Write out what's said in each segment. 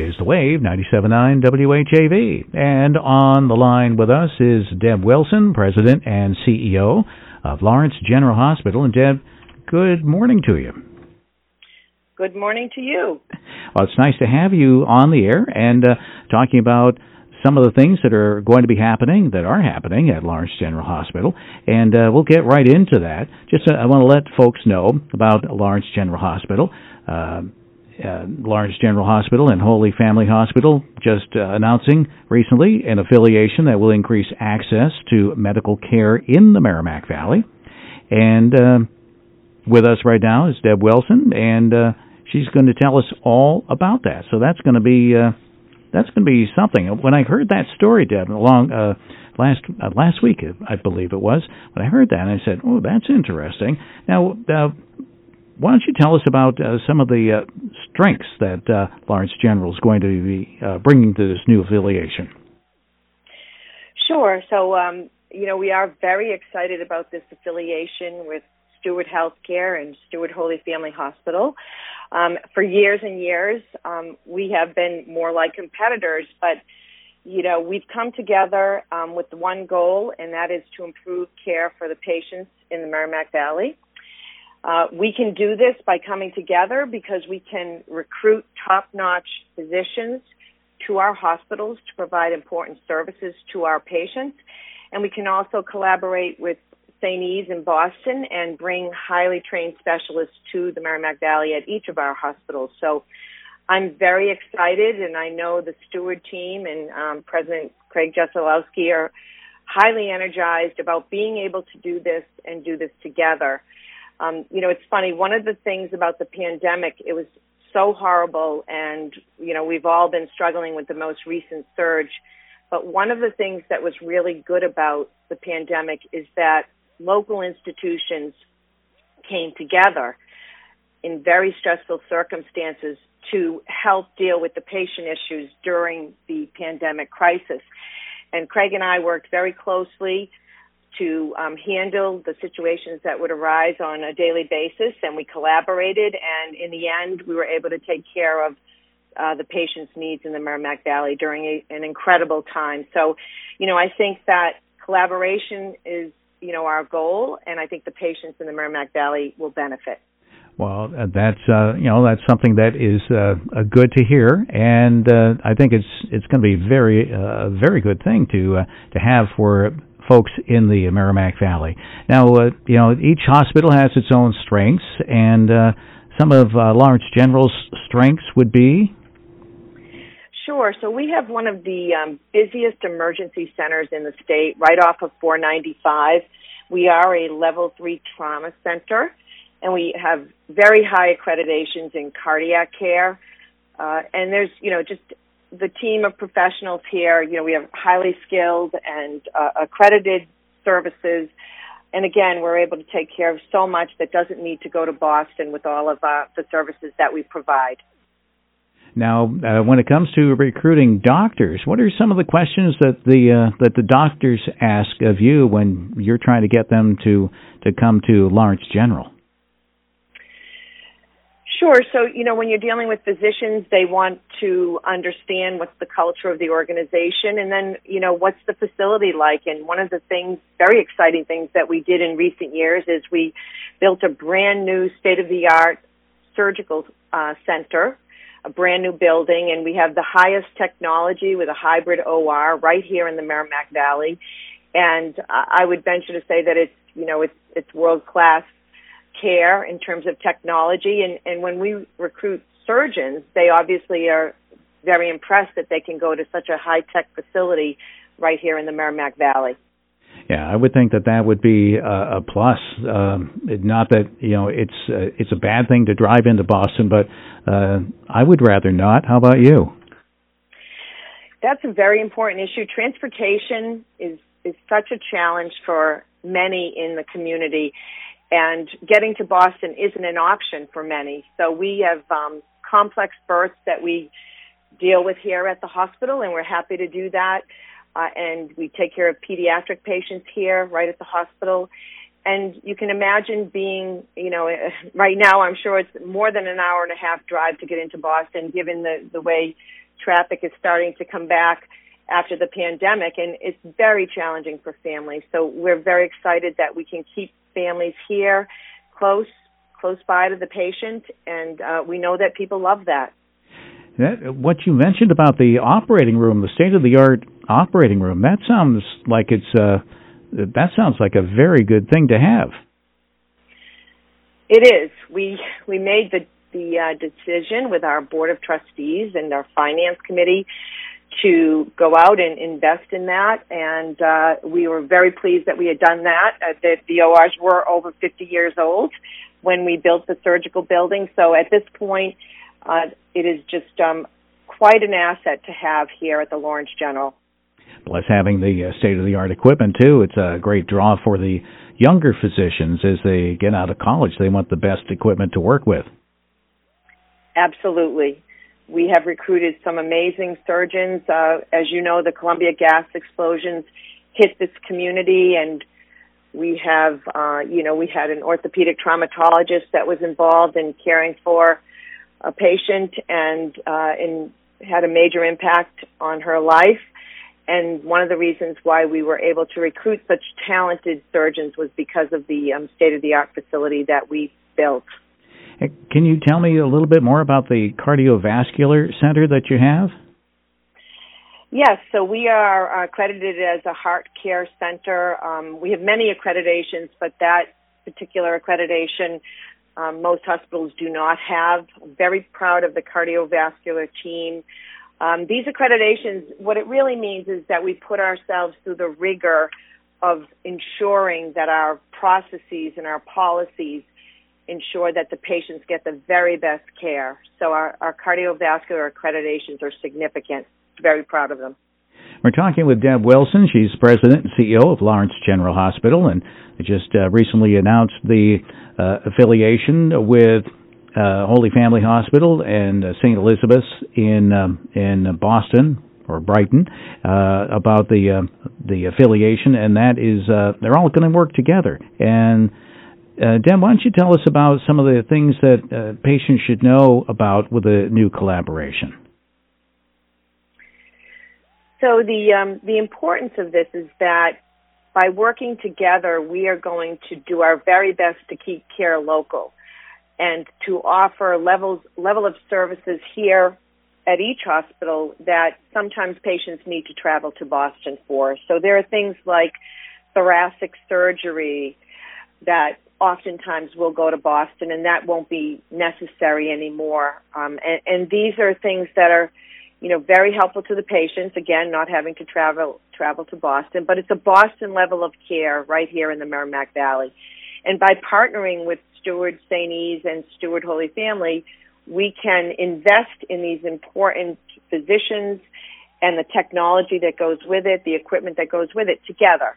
is The Wave, 97.9 WHAV. And on the line with us is Deb Wilson, President and CEO of Lawrence General Hospital. And Deb, good morning to you. Good morning to you. Well, it's nice to have you on the air and uh, talking about some of the things that are going to be happening, that are happening at Lawrence General Hospital. And uh, we'll get right into that. Just uh, I want to let folks know about Lawrence General Hospital. Uh, uh, Lawrence General Hospital and Holy Family Hospital just uh, announcing recently an affiliation that will increase access to medical care in the Merrimack Valley. And uh, with us right now is Deb Wilson, and uh, she's going to tell us all about that. So that's going to be uh, that's going to be something. When I heard that story, Deb, along uh, last last week, I believe it was, when I heard that, I said, "Oh, that's interesting." Now, uh, why don't you tell us about uh, some of the uh, strengths that uh, Lawrence General is going to be bringing to this new affiliation? Sure. So, um, you know, we are very excited about this affiliation with Steward Healthcare and Steward Holy Family Hospital. Um, for years and years, um, we have been more like competitors, but you know, we've come together um, with one goal, and that is to improve care for the patients in the Merrimack Valley. Uh, we can do this by coming together because we can recruit top-notch physicians to our hospitals to provide important services to our patients. And we can also collaborate with St. E's in Boston and bring highly trained specialists to the Merrimack Valley at each of our hospitals. So I'm very excited, and I know the Steward team and um, President Craig Jesselowski are highly energized about being able to do this and do this together. Um, you know, it's funny. One of the things about the pandemic, it was so horrible, and you know, we've all been struggling with the most recent surge. But one of the things that was really good about the pandemic is that local institutions came together in very stressful circumstances to help deal with the patient issues during the pandemic crisis. And Craig and I worked very closely to um, handle the situations that would arise on a daily basis, and we collaborated. And in the end, we were able to take care of uh, the patient's needs in the Merrimack Valley during a, an incredible time. So, you know, I think that collaboration is, you know, our goal, and I think the patients in the Merrimack Valley will benefit. Well, uh, that's uh, you know that's something that is uh, good to hear, and uh, I think it's it's going to be very uh, very good thing to uh, to have for folks in the Merrimack Valley. Now, uh, you know, each hospital has its own strengths, and uh, some of uh, Lawrence General's strengths would be. Sure. So we have one of the um, busiest emergency centers in the state, right off of 495. We are a level three trauma center, and we have very high accreditations in cardiac care. Uh, and there's, you know, just the team of professionals here, you know, we have highly skilled and uh, accredited services. And again, we're able to take care of so much that doesn't need to go to Boston with all of uh, the services that we provide. Now, uh, when it comes to recruiting doctors, what are some of the questions that the uh, that the doctors ask of you when you're trying to get them to to come to Lawrence General? Sure. So, you know, when you're dealing with physicians, they want to understand what's the culture of the organization and then, you know, what's the facility like. And one of the things, very exciting things that we did in recent years is we built a brand new state of the art surgical uh, center, a brand new building, and we have the highest technology with a hybrid OR right here in the Merrimack Valley. And I would venture to say that it's, you know, it's, it's world class care in terms of technology. And, and when we recruit surgeons, they obviously are very impressed that they can go to such a high tech facility right here in the Merrimack Valley. Yeah, I would think that that would be a, a plus. Um, not that you know it's uh, it's a bad thing to drive into Boston, but uh, I would rather not. How about you? That's a very important issue. Transportation is is such a challenge for many in the community, and getting to Boston isn't an option for many. So we have um, complex births that we deal with here at the hospital, and we're happy to do that. Uh, and we take care of pediatric patients here right at the hospital. and you can imagine being, you know, right now I'm sure it's more than an hour and a half drive to get into Boston, given the the way traffic is starting to come back after the pandemic, and it's very challenging for families. So we're very excited that we can keep families here, close, close by to the patient, and uh, we know that people love that. That, what you mentioned about the operating room, the state of the art operating room, that sounds like it's uh, that sounds like a very good thing to have. It is. We we made the the uh, decision with our board of trustees and our finance committee to go out and invest in that, and uh, we were very pleased that we had done that. Uh, that the ORs were over 50 years old when we built the surgical building, so at this point, uh, it is just um, quite an asset to have here at the Lawrence General. Plus, having the uh, state of the art equipment too, it's a great draw for the younger physicians as they get out of college. They want the best equipment to work with. Absolutely. We have recruited some amazing surgeons. Uh, as you know, the Columbia gas explosions hit this community and we have, uh, you know, we had an orthopedic traumatologist that was involved in caring for a patient and, uh, and had a major impact on her life. And one of the reasons why we were able to recruit such talented surgeons was because of the um, state of the art facility that we built. Can you tell me a little bit more about the cardiovascular center that you have? Yes, so we are accredited as a heart care center. Um, we have many accreditations, but that particular accreditation um, most hospitals do not have. I'm very proud of the cardiovascular team. Um, these accreditations, what it really means is that we put ourselves through the rigor of ensuring that our processes and our policies ensure that the patients get the very best care. So our, our cardiovascular accreditations are significant. Very proud of them. We're talking with Deb Wilson. She's president and CEO of Lawrence General Hospital, and just uh, recently announced the uh, affiliation with uh, Holy Family Hospital and uh, St. Elizabeth's in um, in Boston or Brighton uh, about the uh, the affiliation, and that is they're all going to work together. And uh, Dan, why don't you tell us about some of the things that uh, patients should know about with a new collaboration? So the um, the importance of this is that by working together, we are going to do our very best to keep care local and to offer levels level of services here at each hospital that sometimes patients need to travel to Boston for. So there are things like thoracic surgery that oftentimes will go to Boston and that won't be necessary anymore. Um, and, and these are things that are you know, very helpful to the patients. Again, not having to travel travel to Boston, but it's a Boston level of care right here in the Merrimack Valley. And by partnering with Steward St. E's and Steward Holy Family, we can invest in these important physicians and the technology that goes with it, the equipment that goes with it together.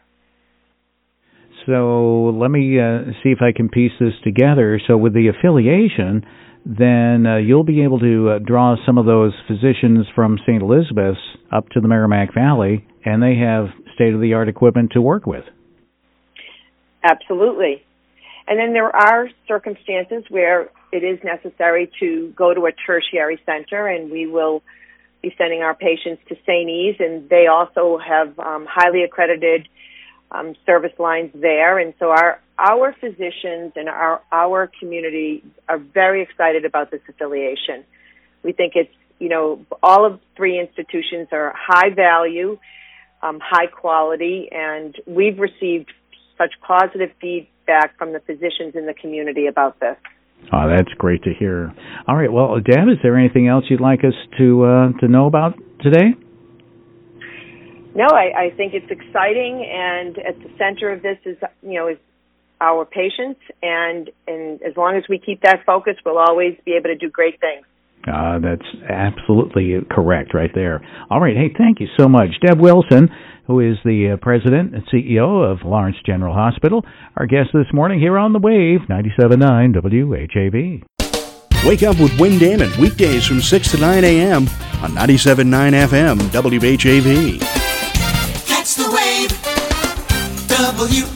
So let me uh, see if I can piece this together. So with the affiliation, then uh, you'll be able to uh, draw some of those physicians from St. Elizabeth's up to the Merrimack Valley, and they have state of the art equipment to work with. Absolutely. And then there are circumstances where it is necessary to go to a tertiary center, and we will be sending our patients to St. E's, and they also have um, highly accredited um, service lines there. And so our our physicians and our our community are very excited about this affiliation. We think it's you know all of three institutions are high value, um, high quality, and we've received such positive feedback from the physicians in the community about this. Oh, that's great to hear. All right, well, Deb, is there anything else you'd like us to uh, to know about today? No, I, I think it's exciting, and at the center of this is you know is our patients, and and as long as we keep that focus, we'll always be able to do great things. Uh, that's absolutely correct right there. All right. Hey, thank you so much. Deb Wilson, who is the uh, president and CEO of Lawrence General Hospital, our guest this morning here on The Wave, 97.9 WHAV. Wake up with Wayne Damon weekdays from 6 to 9 a.m. on 97.9 FM WHAV. W